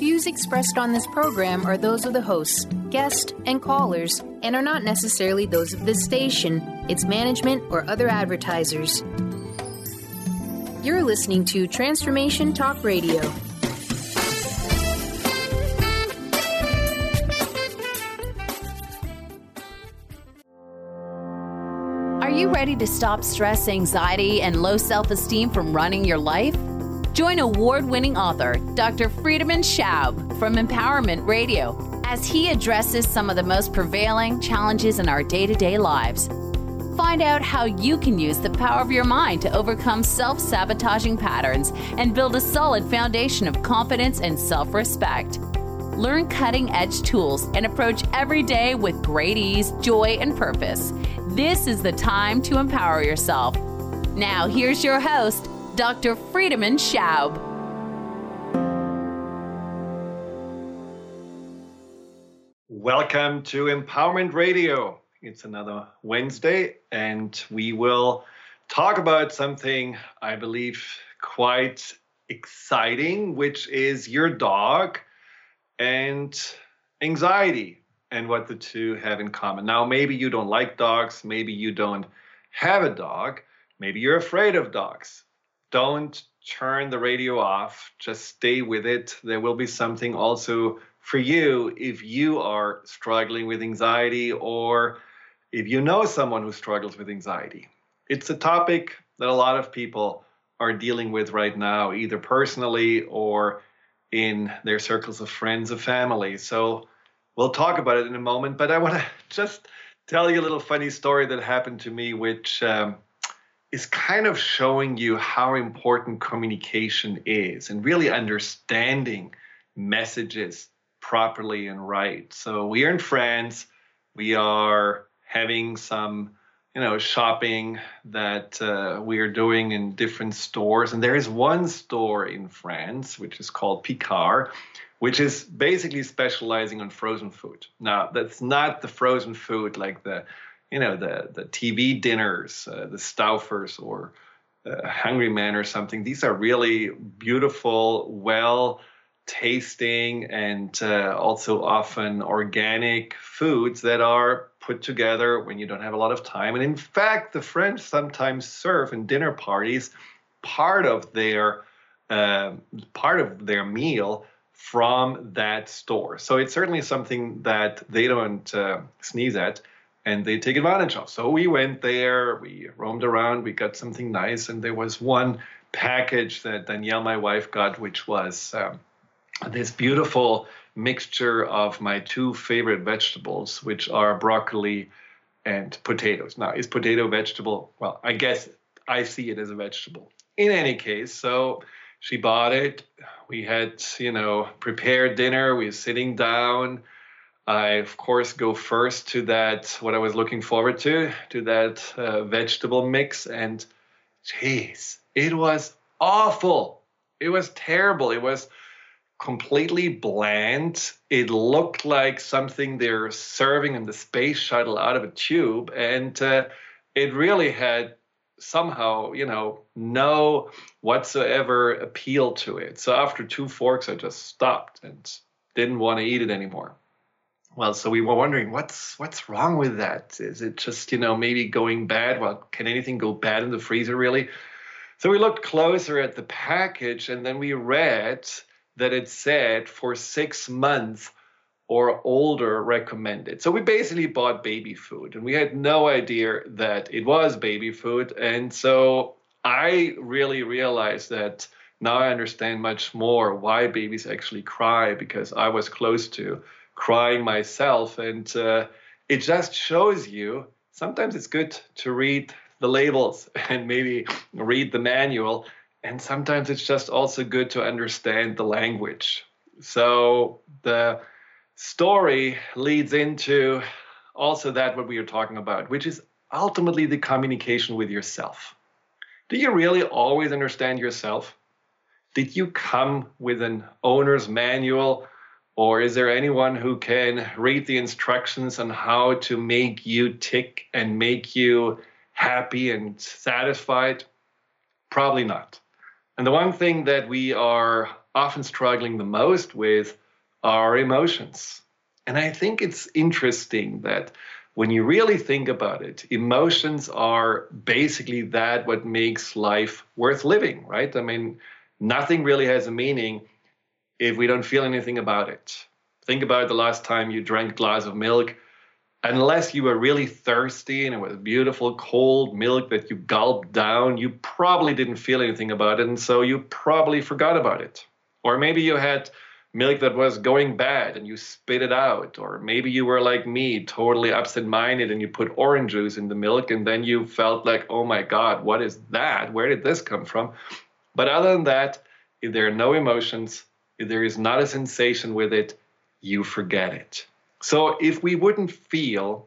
views expressed on this program are those of the hosts, guests, and callers, and are not necessarily those of this station, its management, or other advertisers. You're listening to Transformation Talk Radio. Are you ready to stop stress, anxiety, and low self esteem from running your life? Join award winning author Dr. Friedemann Schaub from Empowerment Radio as he addresses some of the most prevailing challenges in our day to day lives. Find out how you can use the power of your mind to overcome self sabotaging patterns and build a solid foundation of confidence and self respect. Learn cutting edge tools and approach every day with great ease, joy, and purpose. This is the time to empower yourself. Now, here's your host, Dr. Friedemann Schaub. Welcome to Empowerment Radio. It's another Wednesday, and we will talk about something I believe quite exciting, which is your dog and anxiety and what the two have in common. Now, maybe you don't like dogs, maybe you don't have a dog, maybe you're afraid of dogs. Don't turn the radio off, just stay with it. There will be something also for you if you are struggling with anxiety or if you know someone who struggles with anxiety. It's a topic that a lot of people are dealing with right now, either personally or in their circles of friends or family. So we'll talk about it in a moment. But I want to just tell you a little funny story that happened to me, which um, is kind of showing you how important communication is and really understanding messages properly and right. So we are in France. We are having some you know shopping that uh, we are doing in different stores and there is one store in france which is called picard which is basically specializing on frozen food now that's not the frozen food like the you know the the tv dinners uh, the Stouffer's or uh, hungry man or something these are really beautiful well tasting and uh, also often organic foods that are put together when you don't have a lot of time. And in fact, the French sometimes serve in dinner parties part of their uh, part of their meal from that store. So it's certainly something that they don't uh, sneeze at and they take advantage of. So we went there, we roamed around, we got something nice, and there was one package that Danielle, my wife, got, which was um, this beautiful mixture of my two favorite vegetables, which are broccoli and potatoes. Now, is potato vegetable? Well, I guess I see it as a vegetable. In any case, so she bought it. We had, you know, prepared dinner. We were sitting down. I, of course, go first to that, what I was looking forward to, to that uh, vegetable mix. And jeez, it was awful. It was terrible. It was completely bland. It looked like something they're serving in the space shuttle out of a tube, and uh, it really had somehow, you know, no whatsoever appeal to it. So after two forks, I just stopped and didn't want to eat it anymore. Well, so we were wondering what's what's wrong with that? Is it just you know maybe going bad? Well, can anything go bad in the freezer really? So we looked closer at the package and then we read that it said for six months or older recommended. So we basically bought baby food and we had no idea that it was baby food. And so I really realized that now I understand much more why babies actually cry because I was close to crying myself. And uh, it just shows you sometimes it's good to read the labels and maybe read the manual and sometimes it's just also good to understand the language. So the story leads into also that what we are talking about, which is ultimately the communication with yourself. Do you really always understand yourself? Did you come with an owner's manual, or is there anyone who can read the instructions on how to make you tick and make you happy and satisfied? Probably not. And the one thing that we are often struggling the most with are emotions. And I think it's interesting that when you really think about it, emotions are basically that what makes life worth living, right? I mean, nothing really has a meaning if we don't feel anything about it. Think about the last time you drank a glass of milk. Unless you were really thirsty and it was beautiful cold milk that you gulped down, you probably didn't feel anything about it. And so you probably forgot about it. Or maybe you had milk that was going bad and you spit it out. Or maybe you were like me, totally absent minded and you put orange juice in the milk and then you felt like, oh my God, what is that? Where did this come from? But other than that, if there are no emotions, if there is not a sensation with it, you forget it. So if we wouldn't feel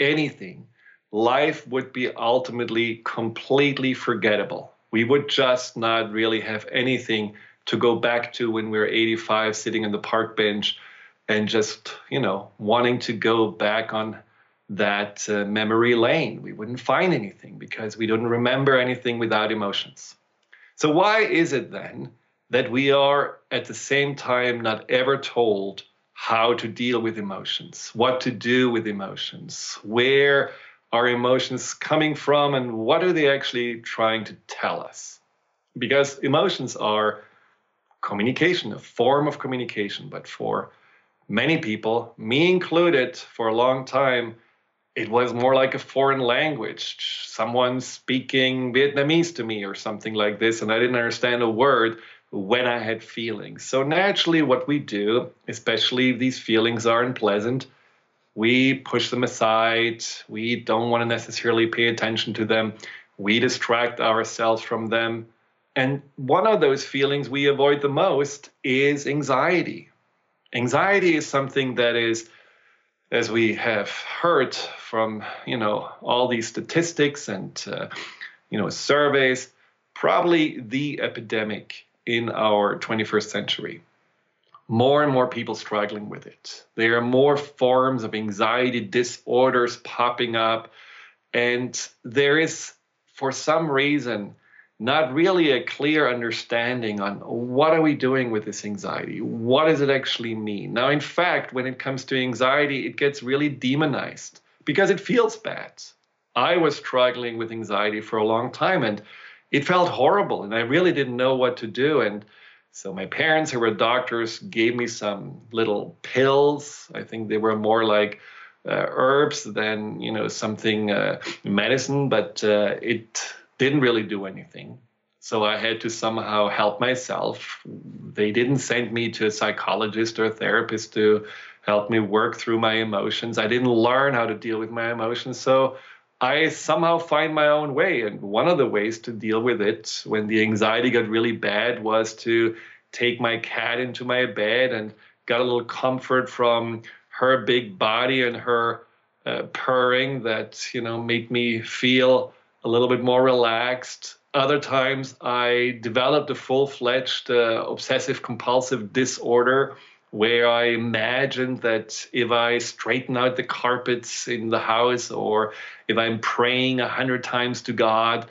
anything, life would be ultimately completely forgettable. We would just not really have anything to go back to when we were 85 sitting on the park bench and just, you know, wanting to go back on that uh, memory lane. We wouldn't find anything because we don't remember anything without emotions. So, why is it then that we are at the same time not ever told how to deal with emotions, what to do with emotions, where are emotions coming from, and what are they actually trying to tell us? Because emotions are communication, a form of communication. But for many people, me included, for a long time, it was more like a foreign language. Someone speaking Vietnamese to me or something like this, and I didn't understand a word when I had feelings. So naturally, what we do, especially if these feelings are unpleasant, we push them aside. We don't want to necessarily pay attention to them. We distract ourselves from them. And one of those feelings we avoid the most is anxiety. Anxiety is something that is, as we have heard from you know all these statistics and uh, you know surveys, probably the epidemic in our 21st century. More and more people struggling with it. There are more forms of anxiety disorders popping up, and there is, for some reason, not really a clear understanding on what are we doing with this anxiety what does it actually mean now in fact when it comes to anxiety it gets really demonized because it feels bad i was struggling with anxiety for a long time and it felt horrible and i really didn't know what to do and so my parents who were doctors gave me some little pills i think they were more like uh, herbs than you know something uh, medicine but uh, it didn't really do anything. So I had to somehow help myself. They didn't send me to a psychologist or a therapist to help me work through my emotions. I didn't learn how to deal with my emotions. So I somehow find my own way. And one of the ways to deal with it when the anxiety got really bad was to take my cat into my bed and got a little comfort from her big body and her uh, purring that, you know, made me feel a little bit more relaxed. Other times, I developed a full fledged uh, obsessive compulsive disorder where I imagined that if I straighten out the carpets in the house or if I'm praying a hundred times to God,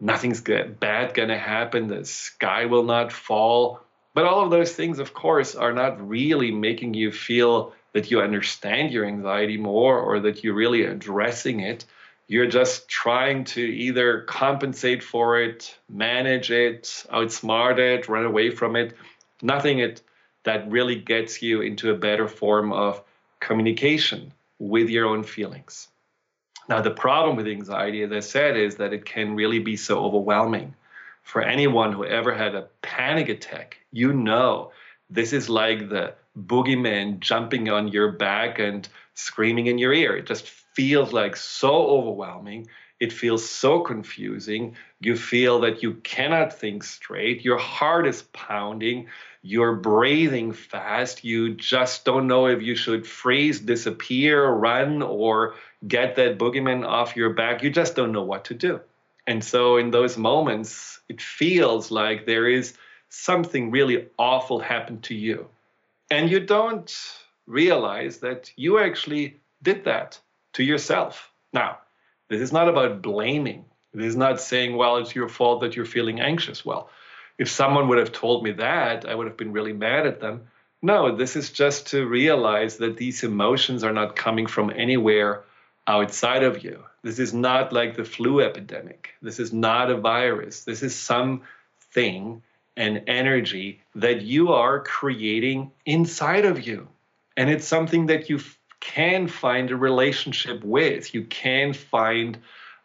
nothing's bad going to happen. The sky will not fall. But all of those things, of course, are not really making you feel that you understand your anxiety more or that you're really addressing it. You're just trying to either compensate for it, manage it, outsmart it, run away from it. Nothing it, that really gets you into a better form of communication with your own feelings. Now, the problem with anxiety, as I said, is that it can really be so overwhelming. For anyone who ever had a panic attack, you know this is like the boogeyman jumping on your back and screaming in your ear. It just feels like so overwhelming. It feels so confusing. You feel that you cannot think straight. Your heart is pounding. You're breathing fast. You just don't know if you should freeze, disappear, run, or get that boogeyman off your back. You just don't know what to do. And so, in those moments, it feels like there is something really awful happened to you. And you don't realize that you actually did that to yourself. Now, this is not about blaming. This is not saying, well, it's your fault that you're feeling anxious. Well, if someone would have told me that, I would have been really mad at them. No, this is just to realize that these emotions are not coming from anywhere outside of you. This is not like the flu epidemic. This is not a virus. This is something, an energy that you are creating inside of you. And it's something that you can find a relationship with. You can find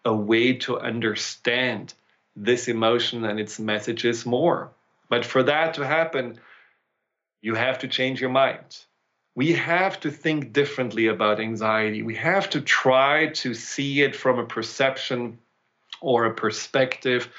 a way to understand this emotion and its messages more. But for that to happen, you have to change your mind. We have to think differently about anxiety. We have to try to see it from a perception or a perspective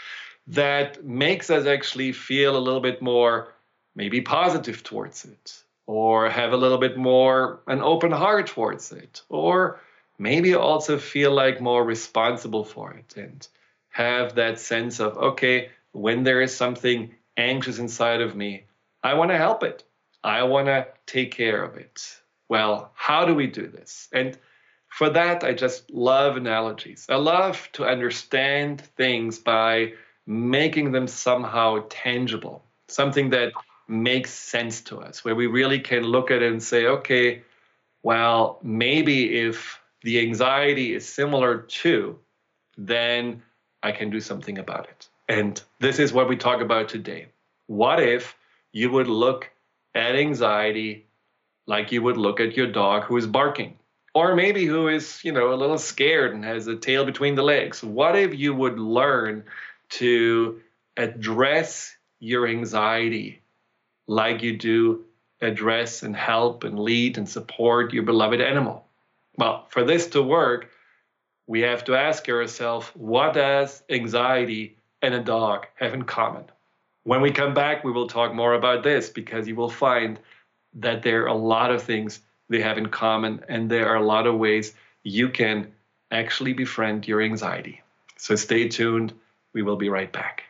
that makes us actually feel a little bit more maybe positive towards it or have a little bit more an open heart towards it or maybe also feel like more responsible for it and have that sense of okay when there is something anxious inside of me i want to help it. I want to take care of it. Well how do we do this? And for that i just love analogies. I love to understand things by making them somehow tangible something that makes sense to us, where we really can look at it and say, okay, well, maybe if the anxiety is similar to, then I can do something about it. And this is what we talk about today. What if you would look at anxiety like you would look at your dog who is barking? Or maybe who is, you know, a little scared and has a tail between the legs. What if you would learn to address your anxiety like you do address and help and lead and support your beloved animal. Well, for this to work, we have to ask ourselves what does anxiety and a dog have in common? When we come back, we will talk more about this because you will find that there are a lot of things they have in common, and there are a lot of ways you can actually befriend your anxiety. So stay tuned. We will be right back.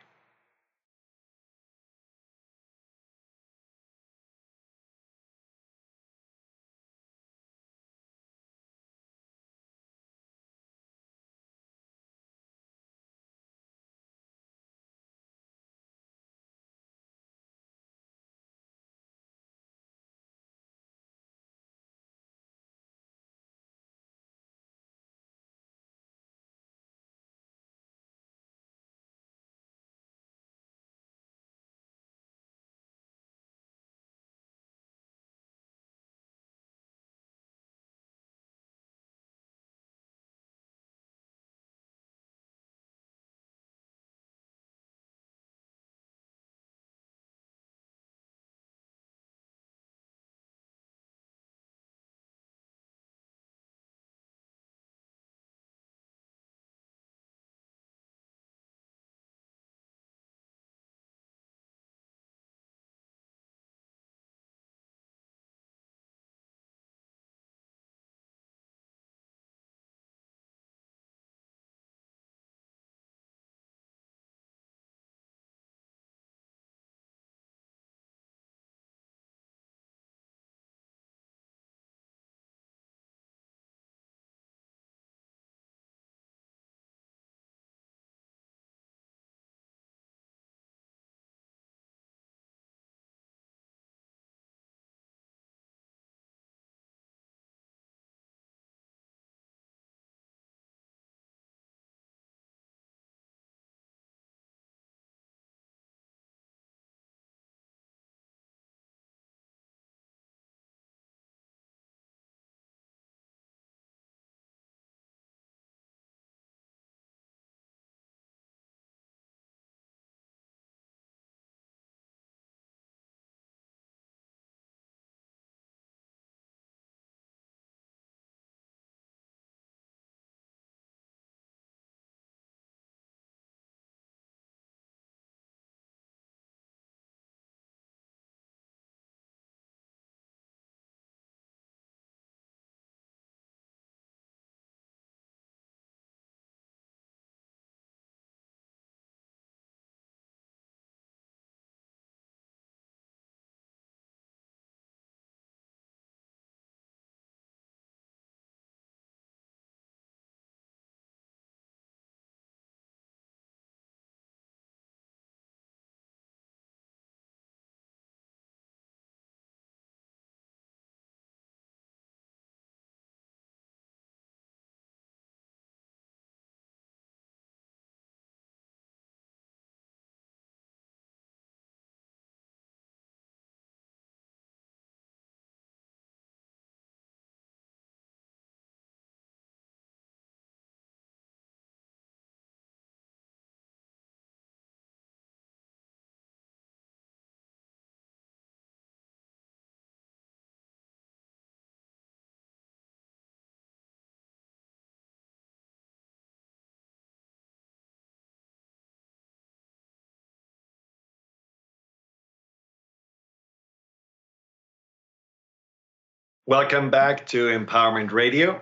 Welcome back to Empowerment Radio.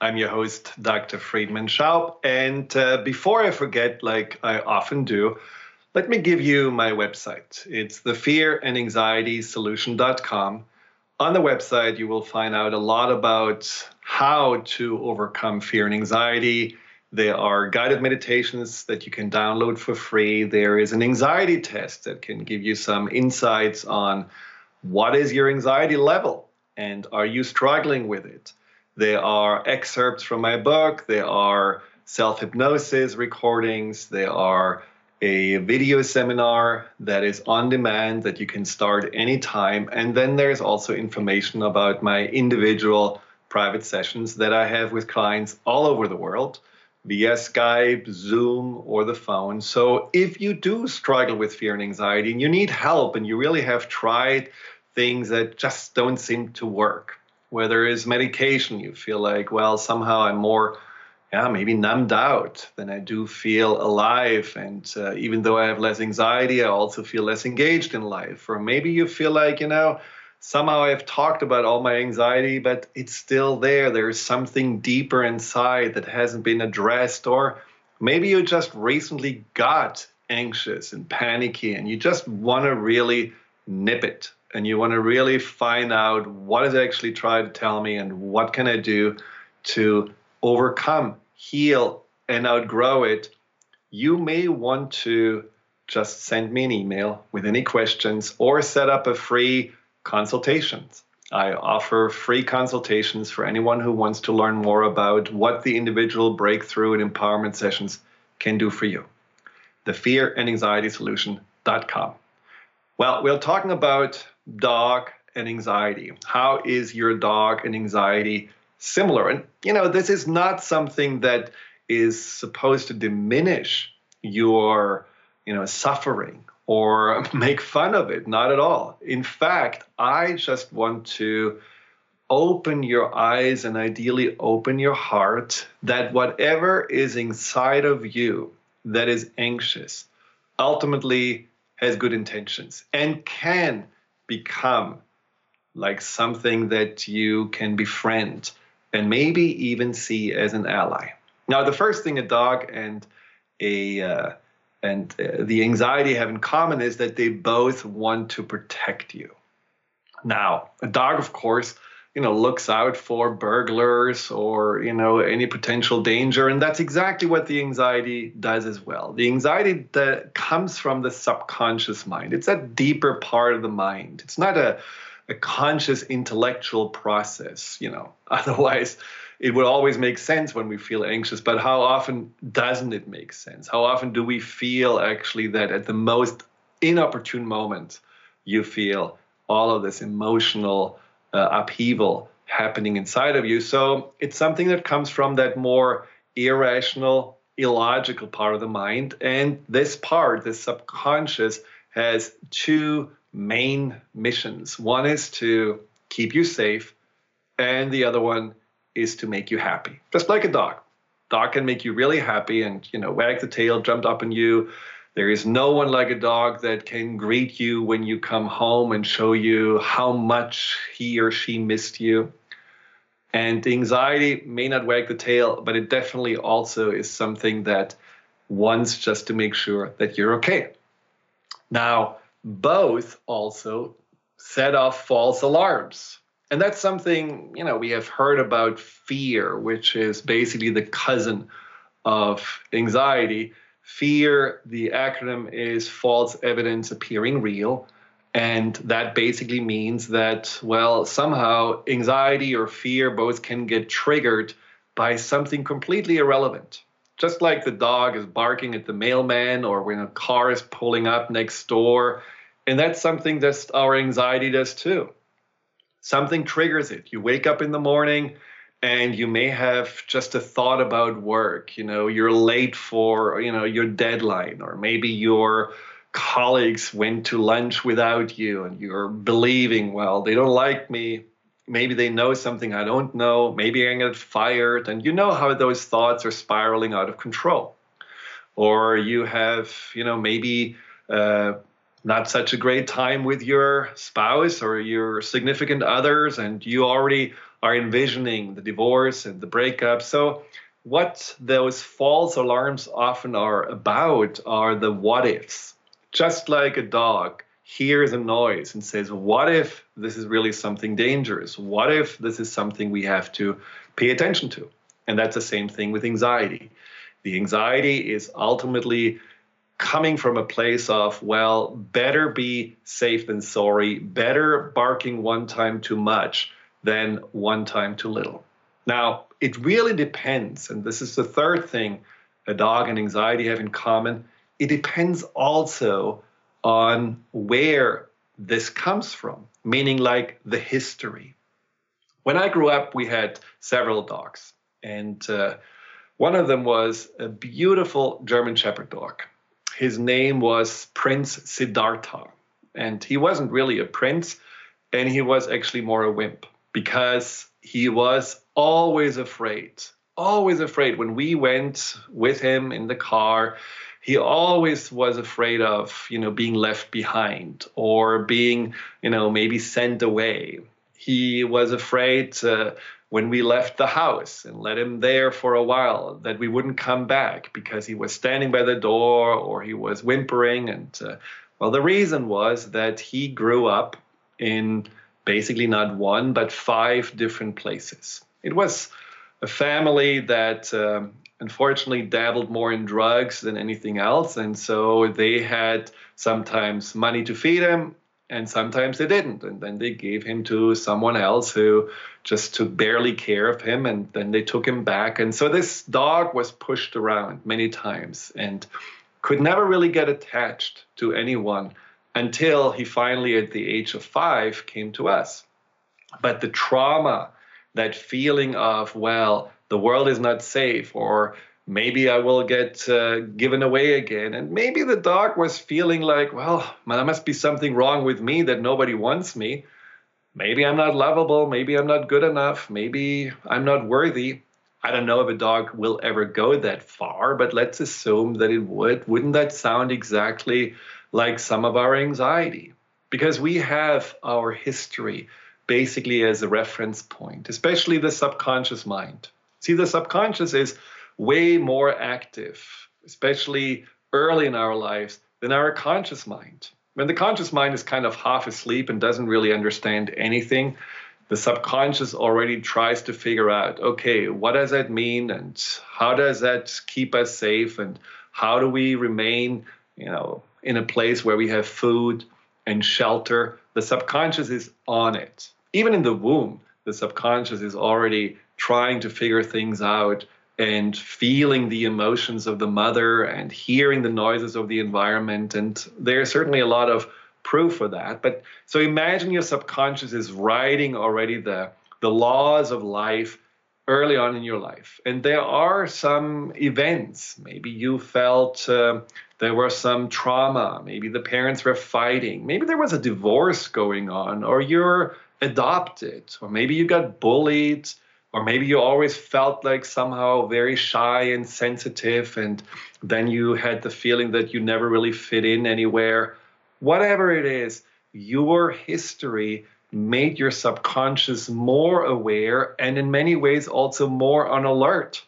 I'm your host, Dr. Friedemann Schaub. And uh, before I forget, like I often do, let me give you my website. It's the fear and anxiety solution.com. On the website, you will find out a lot about how to overcome fear and anxiety. There are guided meditations that you can download for free. There is an anxiety test that can give you some insights on what is your anxiety level and are you struggling with it? There are excerpts from my book, there are self hypnosis recordings, there are a video seminar that is on demand that you can start anytime. And then there's also information about my individual private sessions that I have with clients all over the world via Skype, Zoom, or the phone. So if you do struggle with fear and anxiety and you need help and you really have tried things that just don't seem to work. Where there is medication, you feel like, well, somehow I'm more, yeah, maybe numbed out than I do feel alive. And uh, even though I have less anxiety, I also feel less engaged in life. Or maybe you feel like, you know, somehow I've talked about all my anxiety, but it's still there. There's something deeper inside that hasn't been addressed. Or maybe you just recently got anxious and panicky and you just want to really nip it and you want to really find out what is actually trying to tell me and what can I do to overcome, heal, and outgrow it, you may want to just send me an email with any questions or set up a free consultation. I offer free consultations for anyone who wants to learn more about what the individual breakthrough and empowerment sessions can do for you. The fear and anxiety solution.com. Well, we're talking about dog and anxiety. How is your dog and anxiety similar? And, you know, this is not something that is supposed to diminish your, you know, suffering or make fun of it. Not at all. In fact, I just want to open your eyes and ideally open your heart that whatever is inside of you that is anxious ultimately has good intentions and can become like something that you can befriend and maybe even see as an ally. Now, the first thing a dog and a uh, and uh, the anxiety have in common is that they both want to protect you. Now, a dog, of course, you know, looks out for burglars or, you know, any potential danger. And that's exactly what the anxiety does as well. The anxiety that comes from the subconscious mind. It's a deeper part of the mind. It's not a, a conscious intellectual process, you know. Otherwise, it would always make sense when we feel anxious, but how often doesn't it make sense? How often do we feel actually that at the most inopportune moment you feel all of this emotional uh, upheaval happening inside of you. So it's something that comes from that more irrational, illogical part of the mind. And this part, the subconscious, has two main missions. One is to keep you safe, and the other one is to make you happy, just like a dog. Dog can make you really happy and you know wag the tail, jump up on you, there is no one like a dog that can greet you when you come home and show you how much he or she missed you. And anxiety may not wag the tail, but it definitely also is something that wants just to make sure that you're okay. Now, both also set off false alarms. And that's something, you know, we have heard about fear, which is basically the cousin of anxiety. Fear, the acronym is false evidence appearing real. And that basically means that, well, somehow anxiety or fear both can get triggered by something completely irrelevant. Just like the dog is barking at the mailman or when a car is pulling up next door. And that's something that our anxiety does too. Something triggers it. You wake up in the morning, and you may have just a thought about work you know you're late for you know your deadline or maybe your colleagues went to lunch without you and you're believing well they don't like me. Maybe they know something i don't know. Maybe i get fired. And you know how those thoughts are spiraling out of control. Or you have you know maybe uh, not such a great time with your spouse or your significant others, and you already are envisioning the divorce and the breakup. So, what those false alarms often are about are the what ifs. Just like a dog hears a noise and says, What if this is really something dangerous? What if this is something we have to pay attention to? And that's the same thing with anxiety. The anxiety is ultimately coming from a place of, well, better be safe than sorry, better barking one time too much than one time too little. Now, it really depends, and this is the third thing a dog and anxiety have in common. It depends also on where this comes from, meaning like the history. When I grew up, we had several dogs, and uh, one of them was a beautiful German Shepherd dog his name was Prince Siddhartha. And he wasn't really a prince, and he was actually more a wimp because he was always afraid, always afraid. When we went with him in the car, he always was afraid of, you know, being left behind or being, you know, maybe sent away. He was afraid uh, when we left the house and let him there for a while that we wouldn't come back because he was standing by the door or he was whimpering and uh, well the reason was that he grew up in basically not one but five different places. It was a family that um, unfortunately dabbled more in drugs than anything else and so they had sometimes money to feed him and sometimes they didn't. And then they gave him to someone else who just took barely care of him and then they took him back. And so this dog was pushed around many times and could never really get attached to anyone until he finally at the age of 5 came to us but the trauma that feeling of well the world is not safe or maybe I will get uh, given away again. And maybe the dog was feeling like, well, there must be something wrong with me that nobody wants me. Maybe I'm not lovable. Maybe I'm not good enough. Maybe I'm not worthy. I don't know if a dog will ever go that far, but let's assume that it would. Wouldn't that sound exactly like some of our anxiety? Because we have our history basically as a reference point, especially the subconscious mind. See, the subconscious is way more active, especially early in our lives, than our conscious mind. When the conscious mind is kind of half asleep and doesn't really understand anything, the subconscious already tries to figure out okay, what does that mean and how does that keep us safe and how do we remain, you know, in a place where we have food and shelter? The subconscious is on it. Even in the womb, the subconscious is already trying to figure things out and feeling the emotions of the mother and hearing the noises of the environment. And there's certainly a lot of proof for that. But so imagine your subconscious is writing already the, the laws of life early on in your life. And there are some events. Maybe you felt uh, there was some trauma. Maybe the parents were fighting. Maybe there was a divorce going on, or you're adopted, or maybe you got bullied or maybe you always felt like somehow very shy and sensitive and then you had the feeling that you never really fit in anywhere whatever it is your history made your subconscious more aware and in many ways also more on alert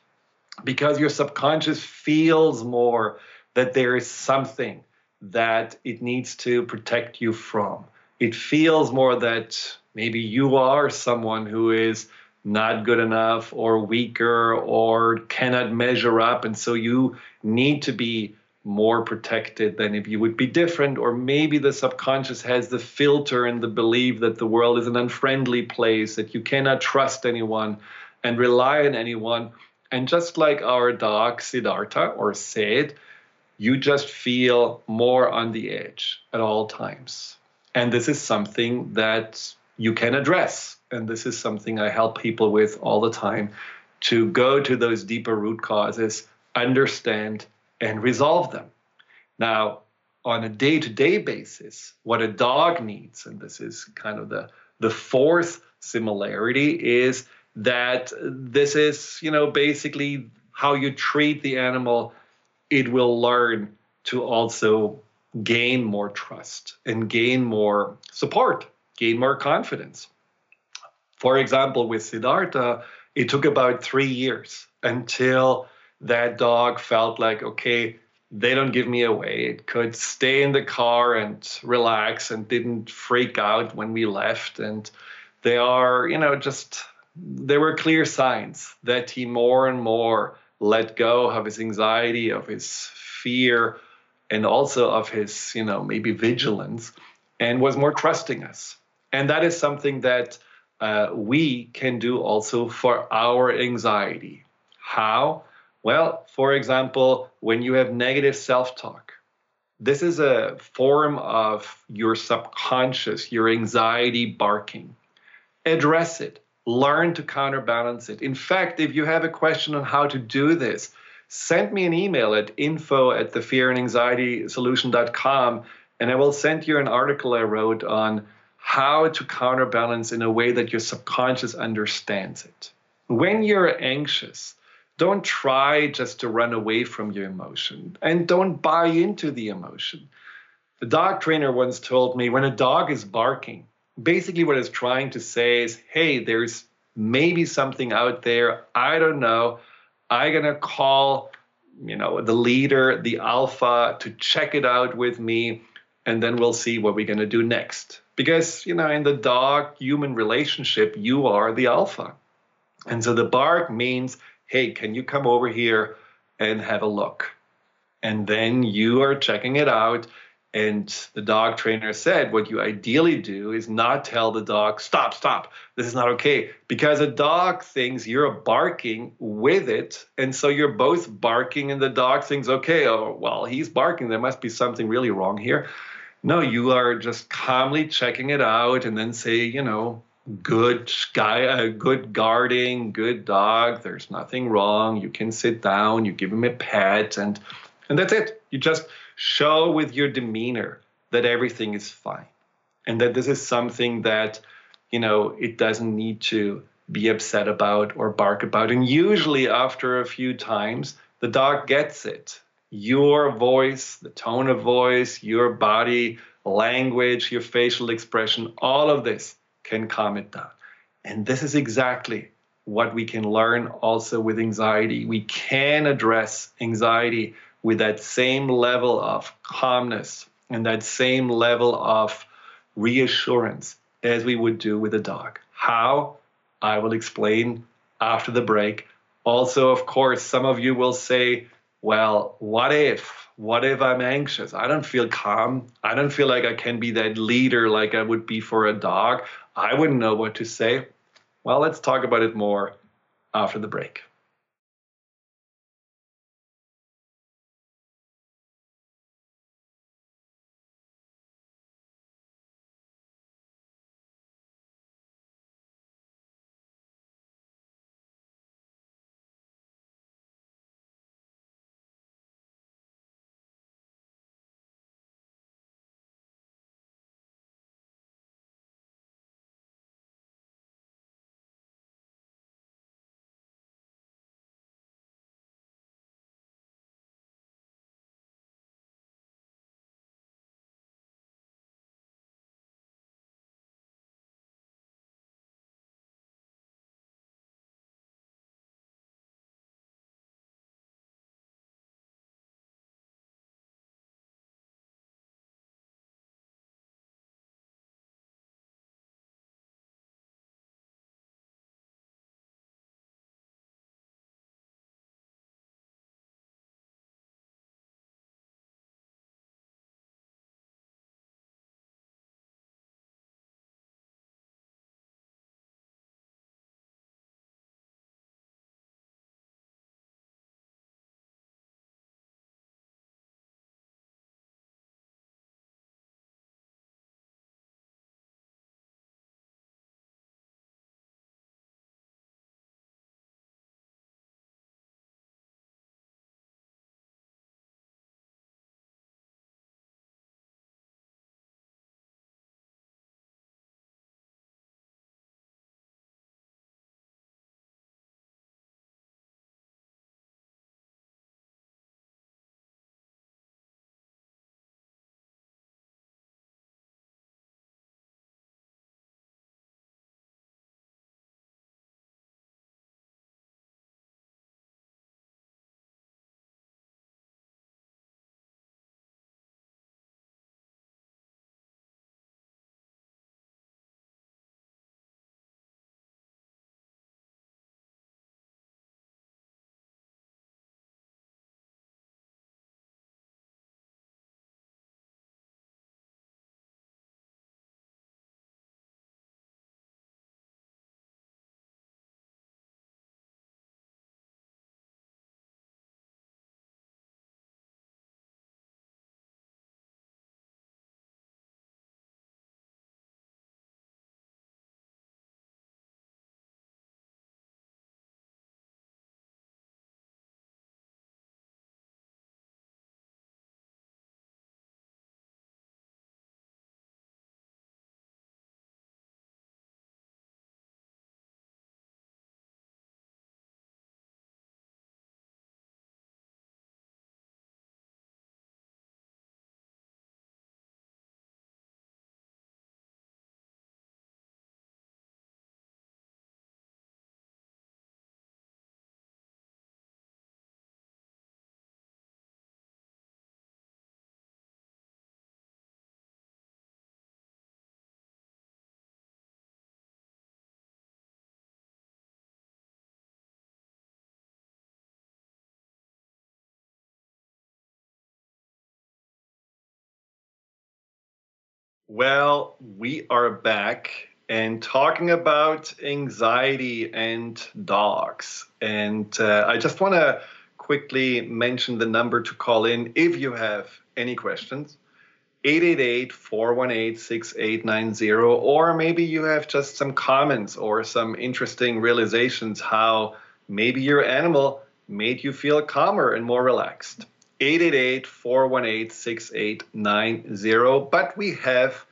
because your subconscious feels more that there is something that it needs to protect you from it feels more that maybe you are someone who is not good enough or weaker or cannot measure up. And so you need to be more protected than if you would be different. Or maybe the subconscious has the filter and the belief that the world is an unfriendly place, that you cannot trust anyone and rely on anyone. And just like our dog Siddhartha or Sid, you just feel more on the edge at all times. And this is something that you can address and this is something I help people with all the time to go to those deeper root causes, understand, and resolve them. Now, on a day to day basis, what a dog needs, and this is kind of the, the fourth similarity, is that this is, you know, basically how you treat the animal, it will learn to also gain more trust and gain more support, gain more confidence. For example, with Siddhartha, it took about three years until that dog felt like, okay, they don't give me away. It could stay in the car and relax and didn't freak out when we left. And they are, you know, just, there were clear signs that he more and more let go of his anxiety, of his fear, and also of his, you know, maybe vigilance, and was more trusting us. And that is something that uh, we can do also for our anxiety. How? Well, for example, when you have negative self talk, this is a form of your subconscious, your anxiety barking. Address it, learn to counterbalance it. In fact, if you have a question on how to do this, send me an email at info at the fear and anxiety solution.com and I will send you an article I wrote on how to counterbalance in a way that your subconscious understands it. When you're anxious, don't try just to run away from your emotion and don't buy into the emotion. The dog trainer once told me when a dog is barking, basically what it's trying to say is, hey, there's maybe something out there. I don't know. I'm going to call, you know, the leader, the alpha to check it out with me and then we'll see what we're going to do next. Because, you know, in the dog human relationship, you are the alpha. And so the bark means hey, can you come over here and have a look? And then you are checking it out. And the dog trainer said, what you ideally do is not tell the dog, stop, stop, this is not okay. Because a dog thinks you're barking with it. And so you're both barking, and the dog thinks, okay, oh, well, he's barking. There must be something really wrong here. No, you are just calmly checking it out and then say, you know, good guy, uh, good guarding, good dog. There's nothing wrong. You can sit down. You give him a pet, and and that's it. You just show with your demeanor that everything is fine, and that this is something that you know it doesn't need to be upset about or bark about. And usually, after a few times, the dog gets it. Your voice, the tone of voice, your body language, your facial expression, all of this can calm it down. And this is exactly what we can learn also with anxiety. We can address anxiety with that same level of calmness and that same level of reassurance as we would do with a dog. How? I will explain after the break. Also, of course, some of you will say, well, what if? What if I'm anxious? I don't feel calm. I don't feel like I can be that leader like I would be for a dog. I wouldn't know what to say. Well, let's talk about it more after the break. Well, we are back and talking about anxiety and dogs. And uh, I just want to quickly mention the number to call in if you have any questions. 888-418-6890 or maybe you have just some comments or some interesting realizations how maybe your animal made you feel calmer and more relaxed 888-418-6890 but we have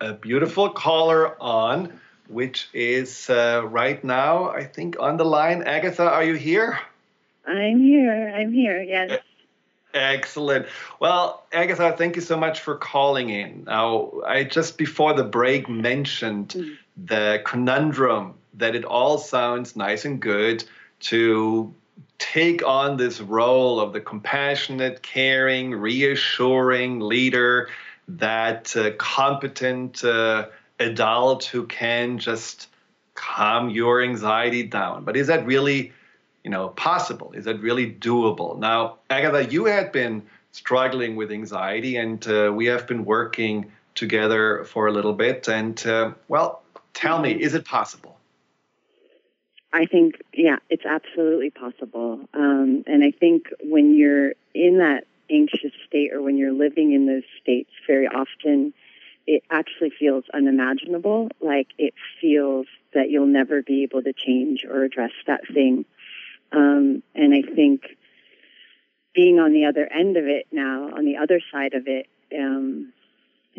a beautiful caller on which is uh, right now i think on the line agatha are you here i'm here i'm here yes Excellent. Well, Agatha, thank you so much for calling in. Now, I just before the break mentioned mm. the conundrum that it all sounds nice and good to take on this role of the compassionate, caring, reassuring leader, that uh, competent uh, adult who can just calm your anxiety down. But is that really you know, possible? Is that really doable? Now, Agatha, you had been struggling with anxiety, and uh, we have been working together for a little bit. And uh, well, tell me, is it possible? I think, yeah, it's absolutely possible. Um, and I think when you're in that anxious state or when you're living in those states, very often it actually feels unimaginable. Like it feels that you'll never be able to change or address that thing. Um, and I think being on the other end of it now, on the other side of it, um,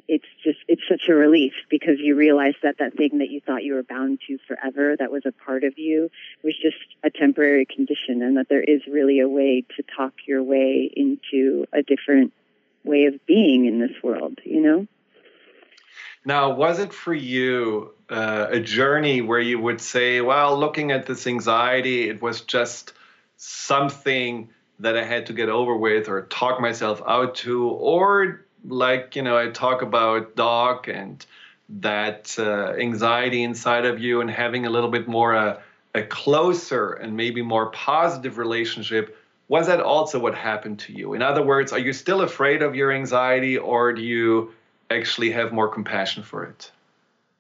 it's just it's such a relief because you realize that that thing that you thought you were bound to forever that was a part of you was just a temporary condition and that there is really a way to talk your way into a different way of being in this world you know? Now was it for you uh, a journey where you would say, well, looking at this anxiety, it was just something that I had to get over with or talk myself out to, or like, you know, I talk about dog and that uh, anxiety inside of you and having a little bit more uh, a closer and maybe more positive relationship was that also what happened to you? In other words are you still afraid of your anxiety or do you actually have more compassion for it?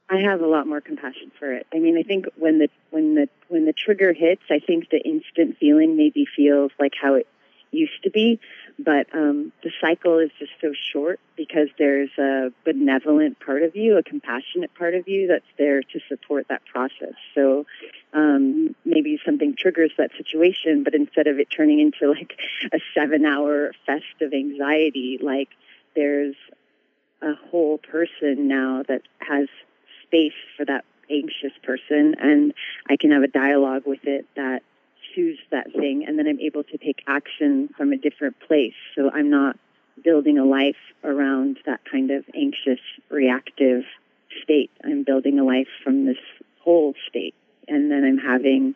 I have a lot more compassion for it. I mean, I think when the when the when the trigger hits, I think the instant feeling maybe feels like how it used to be, but um, the cycle is just so short because there's a benevolent part of you, a compassionate part of you that's there to support that process. So um, maybe something triggers that situation, but instead of it turning into like a seven-hour fest of anxiety, like there's a whole person now that has space for that anxious person and I can have a dialogue with it that choose thing and then I'm able to take action from a different place. So I'm not building a life around that kind of anxious, reactive state. I'm building a life from this whole state. And then I'm having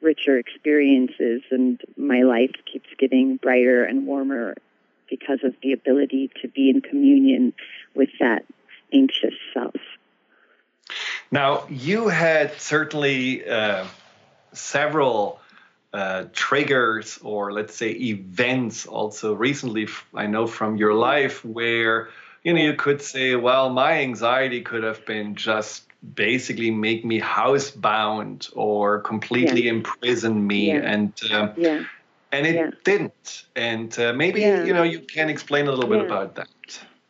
richer experiences and my life keeps getting brighter and warmer because of the ability to be in communion with that anxious self. Now, you had certainly uh, several uh, triggers or let's say events also recently, I know from your life, where you know you could say, well, my anxiety could have been just basically make me housebound or completely yeah. imprison me yeah. and uh, yeah. and it didn't. And uh, maybe you know you can explain a little bit about that.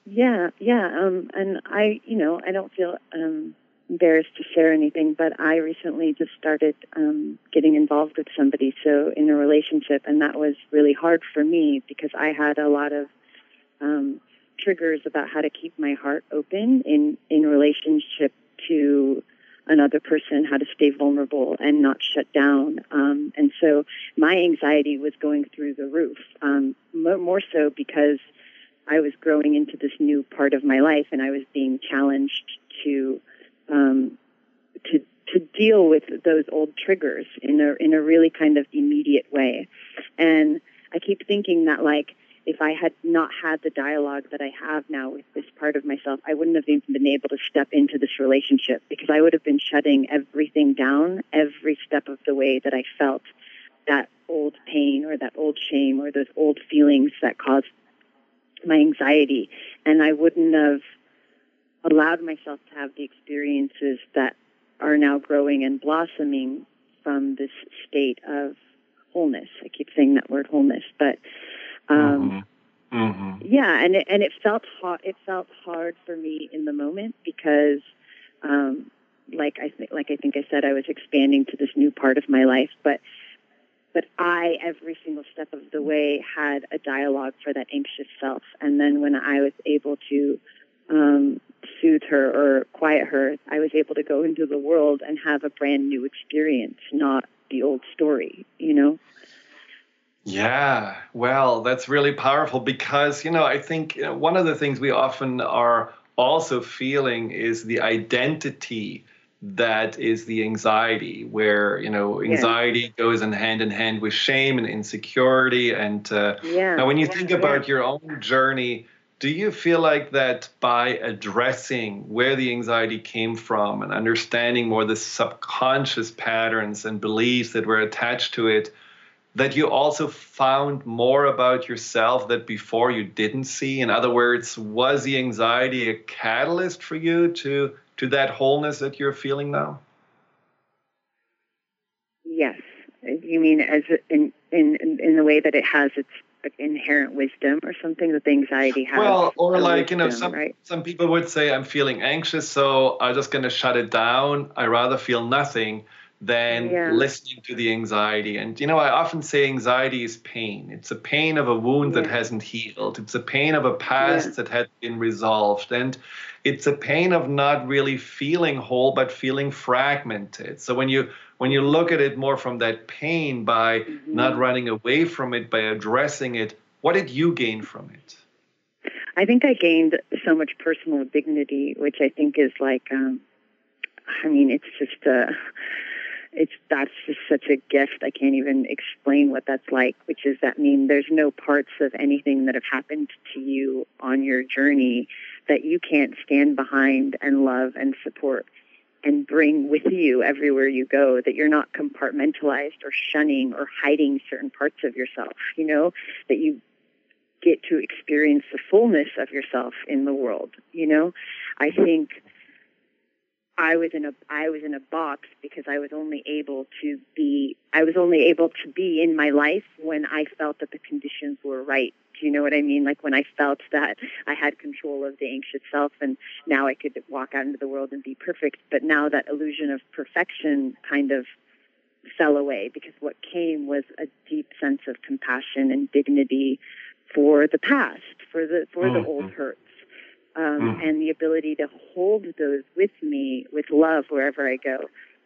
Yeah. Yeah. Um, and i you know i don't feel um, embarrassed to share anything, but I recently just started um, getting involved with somebody, so in a relationship, and that was really hard for me because I had a lot of um, triggers about how to keep my heart open in in relationship to another person, how to stay vulnerable and not shut down. Um, and so my anxiety was going through the roof, um, more, more so because I was growing into this new part of my life and I was being challenged to um, to to deal with those old triggers in a in a really kind of immediate way. And I keep thinking that like if I had not had the dialogue that I have now with this part of myself, I wouldn't have even been able to step into this relationship because I would have been shutting everything down every step of the way that I felt that old pain or that old shame or those old feelings that caused my anxiety. And I wouldn't have allowed myself to have the experiences that are now growing and blossoming from this state of wholeness. I keep saying that word wholeness, but um, mm-hmm. Mm-hmm. yeah, and it, and it felt hard. It felt hard for me in the moment because, um, like I think, like I think I said, I was expanding to this new part of my life, but but I, every single step of the way, had a dialogue for that anxious self. And then when I was able to um, soothe her or quiet her, I was able to go into the world and have a brand new experience, not the old story, you know? Yeah, well, that's really powerful because, you know, I think you know, one of the things we often are also feeling is the identity that is the anxiety where you know anxiety yeah. goes in hand in hand with shame and insecurity and uh, yeah. now when you yeah, think about your own journey do you feel like that by addressing where the anxiety came from and understanding more the subconscious patterns and beliefs that were attached to it, that you also found more about yourself that before you didn't see? In other words, was the anxiety a catalyst for you to to that wholeness that you're feeling now? Yes. You mean as in in in the way that it has its inherent wisdom or something that the anxiety has. Well, or like wisdom, you know, some right? some people would say I'm feeling anxious, so I'm just going to shut it down. I rather feel nothing than yeah. listening to the anxiety. And you know, I often say anxiety is pain. It's a pain of a wound yeah. that hasn't healed. It's a pain of a past yeah. that had been resolved, and it's a pain of not really feeling whole, but feeling fragmented. So when you when you look at it more from that pain by mm-hmm. not running away from it, by addressing it, what did you gain from it? I think I gained so much personal dignity, which I think is like, um, I mean, it's just a, it's that's just such a gift. I can't even explain what that's like. Which is that mean, there's no parts of anything that have happened to you on your journey that you can't stand behind and love and support and bring with you everywhere you go that you're not compartmentalized or shunning or hiding certain parts of yourself, you know, that you get to experience the fullness of yourself in the world, you know. I think I was in a I was in a box because I was only able to be I was only able to be in my life when I felt that the conditions were right. Do you know what I mean? Like when I felt that I had control of the anxious self and now I could walk out into the world and be perfect. But now that illusion of perfection kind of fell away because what came was a deep sense of compassion and dignity for the past, for the for mm-hmm. the old hurts um, mm. and the ability to hold those with me with love wherever I go.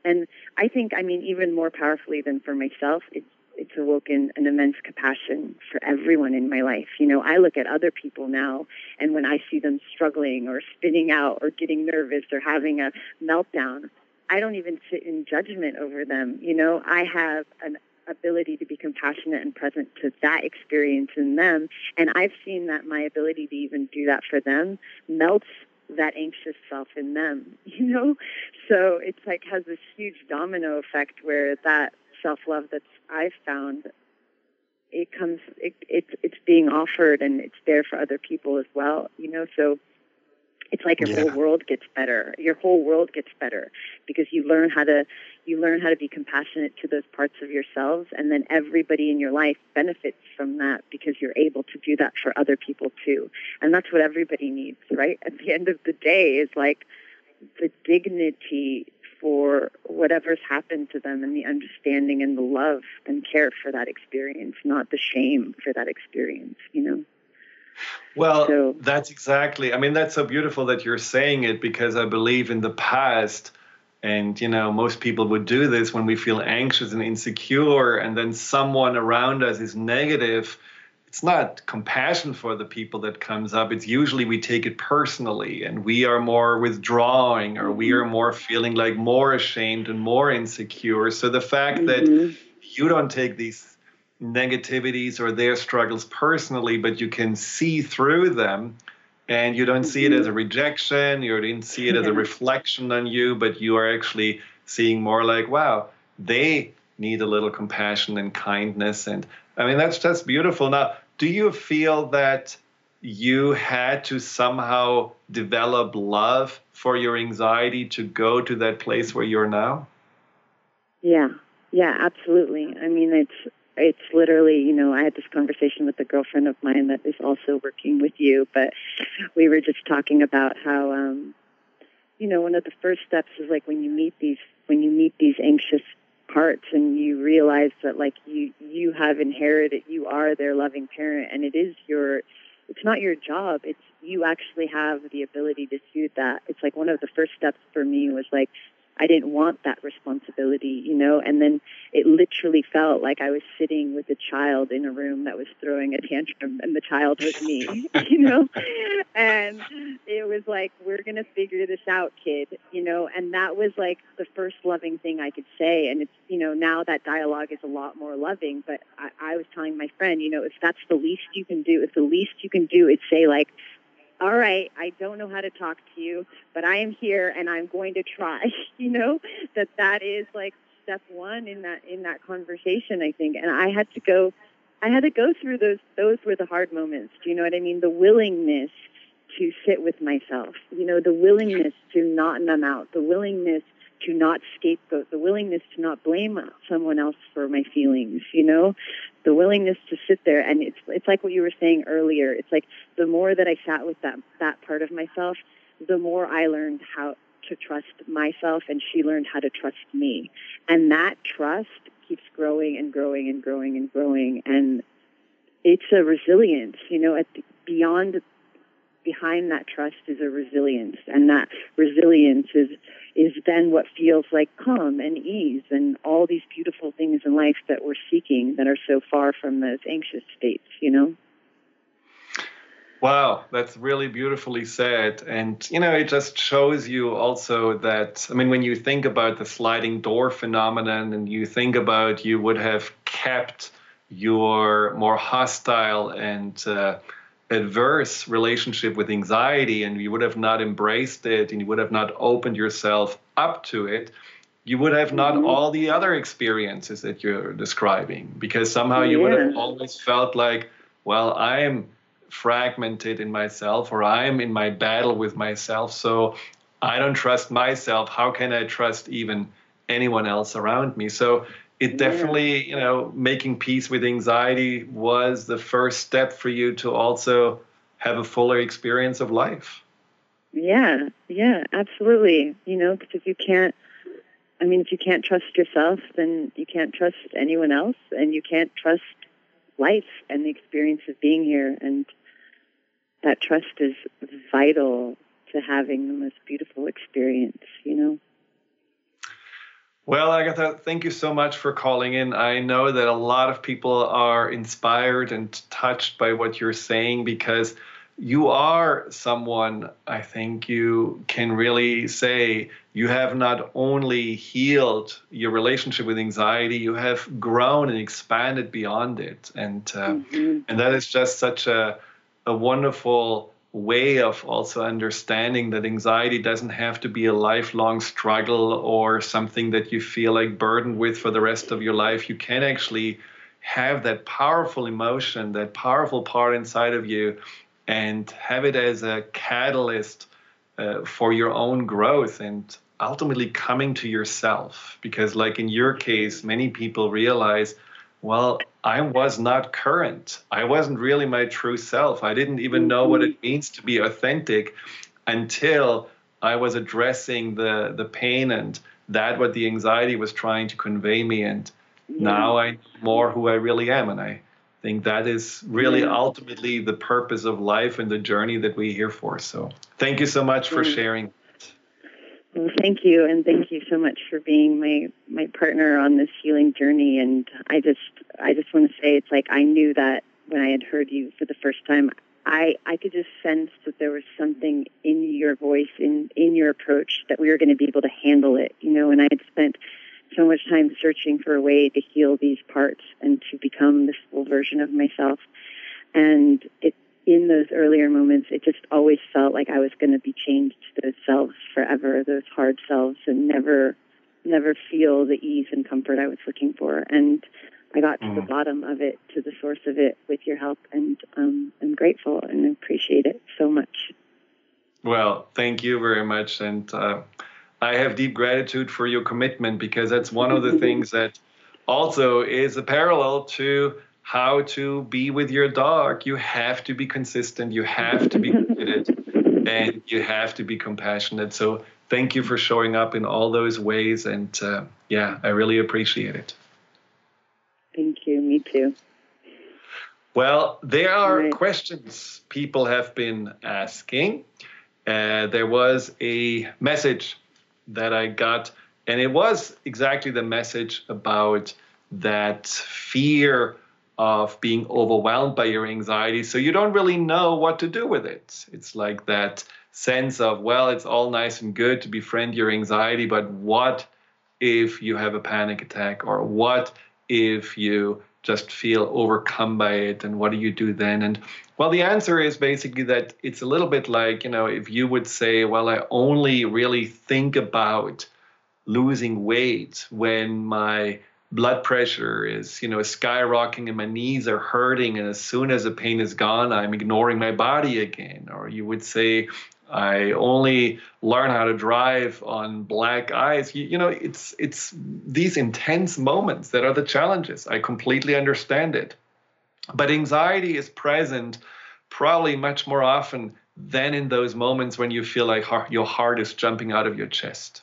And I think, I mean, even more powerfully than for myself, it's it's awoken an immense compassion for everyone in my life. You know, I look at other people now, and when I see them struggling or spinning out or getting nervous or having a meltdown, I don't even sit in judgment over them. You know, I have an ability to be compassionate and present to that experience in them. And I've seen that my ability to even do that for them melts that anxious self in them, you know? So it's like has this huge domino effect where that self love that I've found it comes it, it's it's being offered and it's there for other people as well, you know, so it's like your yeah. whole world gets better. Your whole world gets better because you learn how to you learn how to be compassionate to those parts of yourselves and then everybody in your life benefits from that because you're able to do that for other people too. And that's what everybody needs, right? At the end of the day is like the dignity for whatever's happened to them and the understanding and the love and care for that experience, not the shame for that experience, you know? Well, so, that's exactly. I mean, that's so beautiful that you're saying it because I believe in the past, and you know, most people would do this when we feel anxious and insecure, and then someone around us is negative. It's not compassion for the people that comes up. It's usually we take it personally and we are more withdrawing or we are mm-hmm. more feeling like more ashamed and more insecure. So the fact mm-hmm. that you don't take these negativities or their struggles personally, but you can see through them and you don't see it as a mm-hmm. rejection, you didn't see it as a reflection on you, but you are actually seeing more like, wow, they need a little compassion and kindness. And I mean, that's just beautiful. Now, do you feel that you had to somehow develop love for your anxiety to go to that place where you're now? Yeah, yeah, absolutely. I mean, it's it's literally, you know, I had this conversation with a girlfriend of mine that is also working with you, but we were just talking about how, um, you know, one of the first steps is like when you meet these when you meet these anxious parts and you realize that like you you have inherited you are their loving parent and it is your it's not your job. It's you actually have the ability to do that. It's like one of the first steps for me was like I didn't want that responsibility, you know, and then it literally felt like I was sitting with a child in a room that was throwing a tantrum and the child was me, you know, and it was like, we're going to figure this out, kid, you know, and that was like the first loving thing I could say. And it's, you know, now that dialogue is a lot more loving, but I, I was telling my friend, you know, if that's the least you can do, if the least you can do is say like, all right, I don't know how to talk to you, but I am here and I'm going to try. you know, that that is like step one in that in that conversation, I think. And I had to go I had to go through those those were the hard moments. Do you know what I mean? The willingness to sit with myself, you know, the willingness to not numb out, the willingness to not scapegoat, the willingness to not blame someone else for my feelings, you know, the willingness to sit there. And it's, it's like what you were saying earlier. It's like the more that I sat with that, that part of myself, the more I learned how to trust myself and she learned how to trust me. And that trust keeps growing and growing and growing and growing. And it's a resilience, you know, at the, beyond behind that trust is a resilience and that resilience is is then what feels like calm and ease and all these beautiful things in life that we're seeking that are so far from those anxious states, you know? Wow, that's really beautifully said. And, you know, it just shows you also that, I mean, when you think about the sliding door phenomenon and you think about you would have kept your more hostile and uh, adverse relationship with anxiety and you would have not embraced it and you would have not opened yourself up to it, you would have not mm-hmm. all the other experiences that you're describing because somehow you yeah. would have always felt like, well, I am fragmented in myself or I am in my battle with myself. So I don't trust myself. How can I trust even anyone else around me? So it definitely, you know, making peace with anxiety was the first step for you to also have a fuller experience of life. Yeah, yeah, absolutely. You know, because if you can't, I mean, if you can't trust yourself, then you can't trust anyone else, and you can't trust life and the experience of being here. And that trust is vital to having the most beautiful experience, you know? Well, Agatha, thank you so much for calling in. I know that a lot of people are inspired and touched by what you're saying because you are someone I think you can really say you have not only healed your relationship with anxiety, you have grown and expanded beyond it, and uh, mm-hmm. and that is just such a a wonderful way of also understanding that anxiety doesn't have to be a lifelong struggle or something that you feel like burdened with for the rest of your life. You can actually have that powerful emotion, that powerful part inside of you, and have it as a catalyst uh, for your own growth and ultimately coming to yourself. Because, like in your case, many people realize well, I was not current. I wasn't really my true self. I didn't even know what it mm-hmm. means to be authentic until I was addressing the the pain and that what the anxiety was trying to convey me and yeah. now I know more who I really am and I think that is really yeah. ultimately the purpose of life and the journey that we're here for. So thank you so much for sharing. Well, thank you, and thank you so much for being my my partner on this healing journey. And I just I just want to say it's like I knew that when I had heard you for the first time, I I could just sense that there was something in your voice, in in your approach, that we were going to be able to handle it. You know, and I had spent so much time searching for a way to heal these parts and to become this full version of myself. And it in those earlier moments, it just always felt like I was going to be changed to those selves forever, those hard selves, and never, never feel the ease and comfort I was looking for. And I got to mm. the bottom of it, to the source of it with your help, and um, I'm grateful and appreciate it so much. Well, thank you very much. And uh, I have deep gratitude for your commitment because that's one of the things that also is a parallel to how to be with your dog. You have to be consistent, you have to be committed, and you have to be compassionate. So thank you for showing up in all those ways. And uh, yeah, I really appreciate it. Thank you. Me too. Well, there are right. questions people have been asking. Uh, there was a message that I got, and it was exactly the message about that fear of being overwhelmed by your anxiety. So you don't really know what to do with it. It's like that sense of, well, it's all nice and good to befriend your anxiety, but what if you have a panic attack? Or what if you just feel overcome by it? And what do you do then? And well, the answer is basically that it's a little bit like, you know, if you would say, well, I only really think about losing weight when my blood pressure is, you know, skyrocketing and my knees are hurting. And as soon as the pain is gone, I'm ignoring my body again. Or you would say, I only learn how to drive on black ice. You, you know, it's it's these intense moments that are the challenges. I completely understand it. But anxiety is present probably much more often than in those moments when you feel like your heart is jumping out of your chest.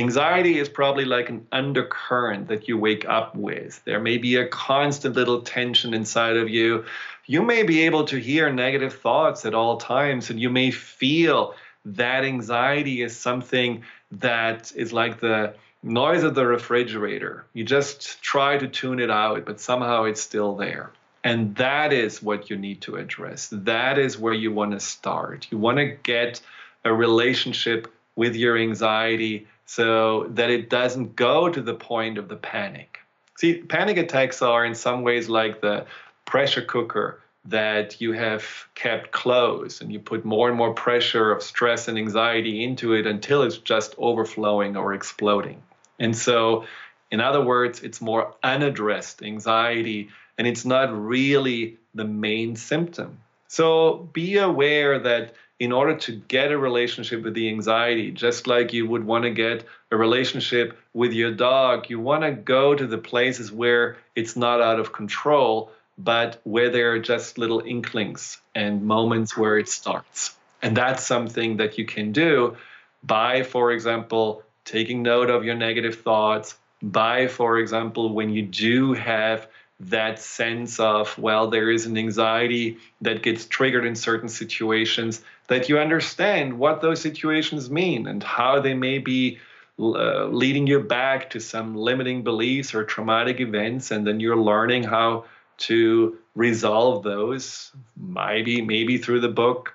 Anxiety is probably like an undercurrent that you wake up with. There may be a constant little tension inside of you. You may be able to hear negative thoughts at all times, and you may feel that anxiety is something that is like the noise of the refrigerator. You just try to tune it out, but somehow it's still there. And that is what you need to address. That is where you want to start. You want to get a relationship with your anxiety so that it doesn't go to the point of the panic. See, panic attacks are in some ways like the pressure cooker that you have kept closed and you put more and more pressure of stress and anxiety into it until it's just overflowing or exploding. And so, in other words, it's more unaddressed anxiety and it's not really the main symptom. So be aware that in order to get a relationship with the anxiety, just like you would want to get a relationship with your dog, you want to go to the places where it's not out of control, but where there are just little inklings and moments where it starts. And that's something that you can do by, for example, taking note of your negative thoughts, by, for example, when you do have that sense of, well, there is an anxiety that gets triggered in certain situations, that you understand what those situations mean and how they may be uh, leading you back to some limiting beliefs or traumatic events, and then you're learning how to resolve those, maybe maybe through the book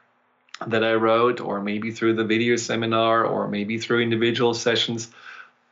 that I wrote, or maybe through the video seminar, or maybe through individual sessions.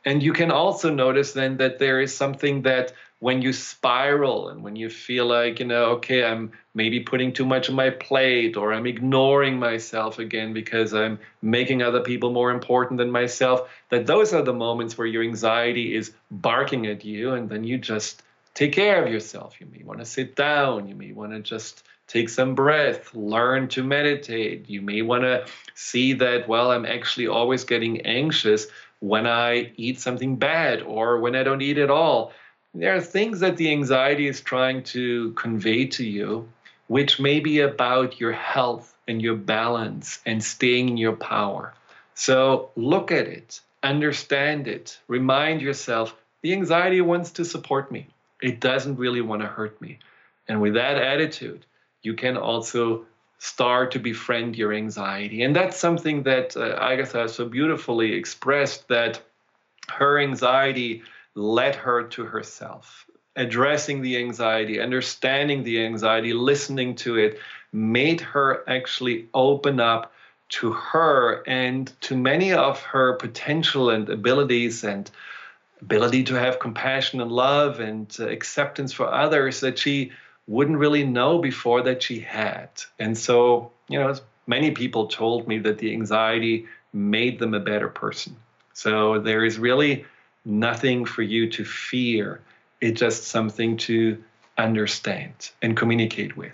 And you can also notice then that there is something that when you spiral and when you feel like, you know, okay, I'm maybe putting too much on my plate or I'm ignoring myself again because I'm making other people more important than myself, that those are the moments where your anxiety is barking at you and then you just take care of yourself. You may want to sit down, you may want to just take some breath, learn to meditate. You may want to see that, well, I'm actually always getting anxious when I eat something bad or when I don't eat at all there are things that the anxiety is trying to convey to you, which may be about your health and your balance and staying in your power. So look at it, understand it, remind yourself the anxiety wants to support me. It doesn't really want to hurt me. And with that attitude, you can also start to befriend your anxiety. And that's something that uh, Agatha so beautifully expressed that her anxiety led her to herself. Addressing the anxiety, understanding the anxiety, listening to it, made her actually open up to her and to many of her potential and abilities and ability to have compassion and love and uh, acceptance for others that she wouldn't really know before that she had. And so, you know, many people told me that the anxiety made them a better person. So there is really nothing for you to fear. It's just something to understand and communicate with.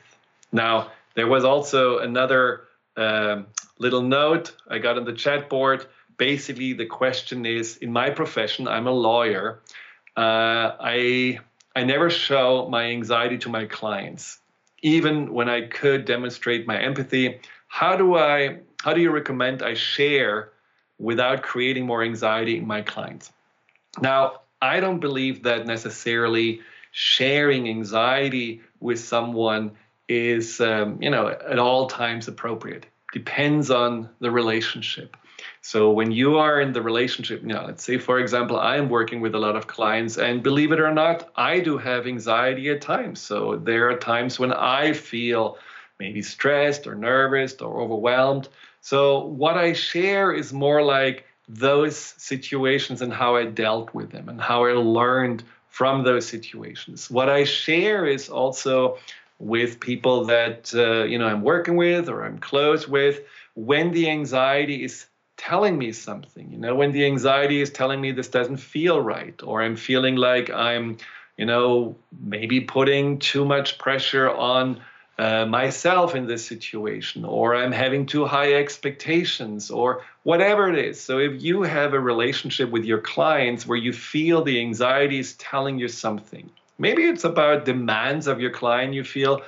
Now, there was also another um, little note I got on the chat board. Basically, the question is in my profession, I'm a lawyer. Uh, I, I never show my anxiety to my clients, even when I could demonstrate my empathy. How do I? How do you recommend I share without creating more anxiety in my clients? Now, I don't believe that necessarily sharing anxiety with someone is, um, you know, at all times appropriate. Depends on the relationship. So when you are in the relationship, you know, let's say for example, I am working with a lot of clients, and believe it or not, I do have anxiety at times. So there are times when I feel maybe stressed or nervous or overwhelmed. So what I share is more like those situations and how I dealt with them and how I learned from those situations. What I share is also with people that uh, you know I'm working with or I'm close with when the anxiety is telling me something you know when the anxiety is telling me this doesn't feel right or I'm feeling like I'm you know maybe putting too much pressure on uh, myself in this situation, or I'm having too high expectations, or whatever it is. So, if you have a relationship with your clients where you feel the anxiety is telling you something, maybe it's about demands of your client you feel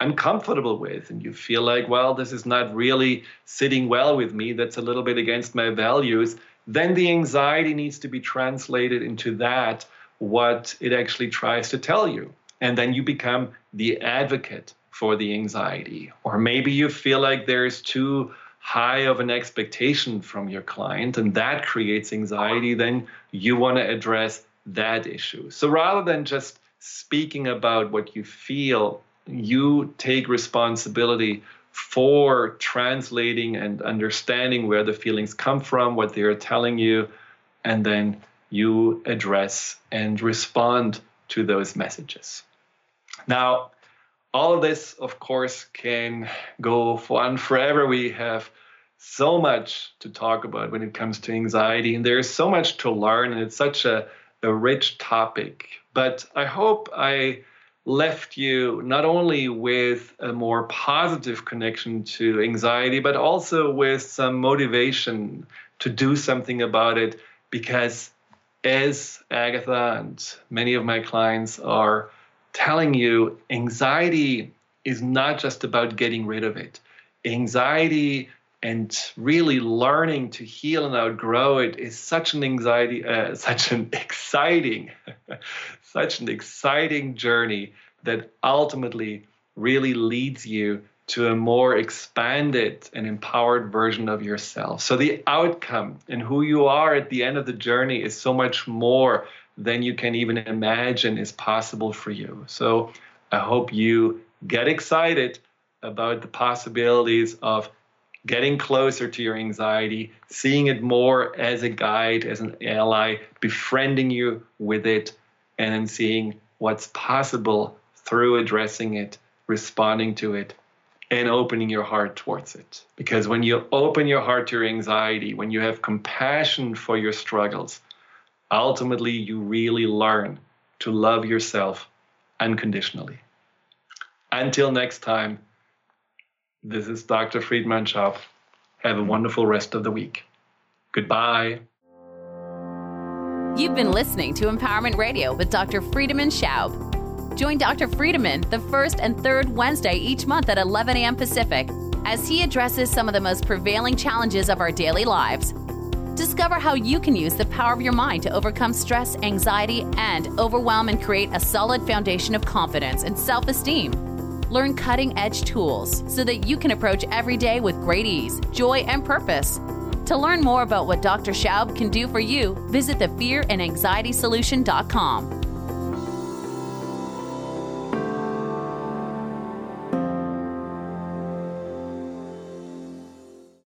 uncomfortable with, and you feel like, well, this is not really sitting well with me, that's a little bit against my values, then the anxiety needs to be translated into that, what it actually tries to tell you. And then you become the advocate for the anxiety. Or maybe you feel like there's too high of an expectation from your client and that creates anxiety, then you want to address that issue. So rather than just speaking about what you feel, you take responsibility for translating and understanding where the feelings come from, what they are telling you, and then you address and respond to those messages. Now, all of this, of course, can go on forever. We have so much to talk about when it comes to anxiety, and there's so much to learn, and it's such a, a rich topic. But I hope I left you not only with a more positive connection to anxiety, but also with some motivation to do something about it because as Agatha and many of my clients are telling you anxiety is not just about getting rid of it. Anxiety and really learning to heal and outgrow it is such an anxiety, uh, such an exciting, such an exciting journey that ultimately really leads you to a more expanded and empowered version of yourself. So the outcome and who you are at the end of the journey is so much more than you can even imagine is possible for you. So I hope you get excited about the possibilities of getting closer to your anxiety, seeing it more as a guide, as an ally, befriending you with it, and then seeing what's possible through addressing it, responding to it, and opening your heart towards it. Because when you open your heart to your anxiety, when you have compassion for your struggles, ultimately you really learn to love yourself unconditionally. Until next time, this is Dr. Friedemann Schaub. Have a wonderful rest of the week. Goodbye. You've been listening to Empowerment Radio with Dr. Friedemann Schaub. Join Dr. Friedemann the first and third Wednesday each month at 11 a.m. Pacific as he addresses some of the most prevailing challenges of our daily lives Discover how you can use the power of your mind to overcome stress, anxiety, and overwhelm and create a solid foundation of confidence and self esteem. Learn cutting edge tools so that you can approach every day with great ease, joy, and purpose. To learn more about what Dr. Schaub can do for you, visit thefearandanxietysolution.com.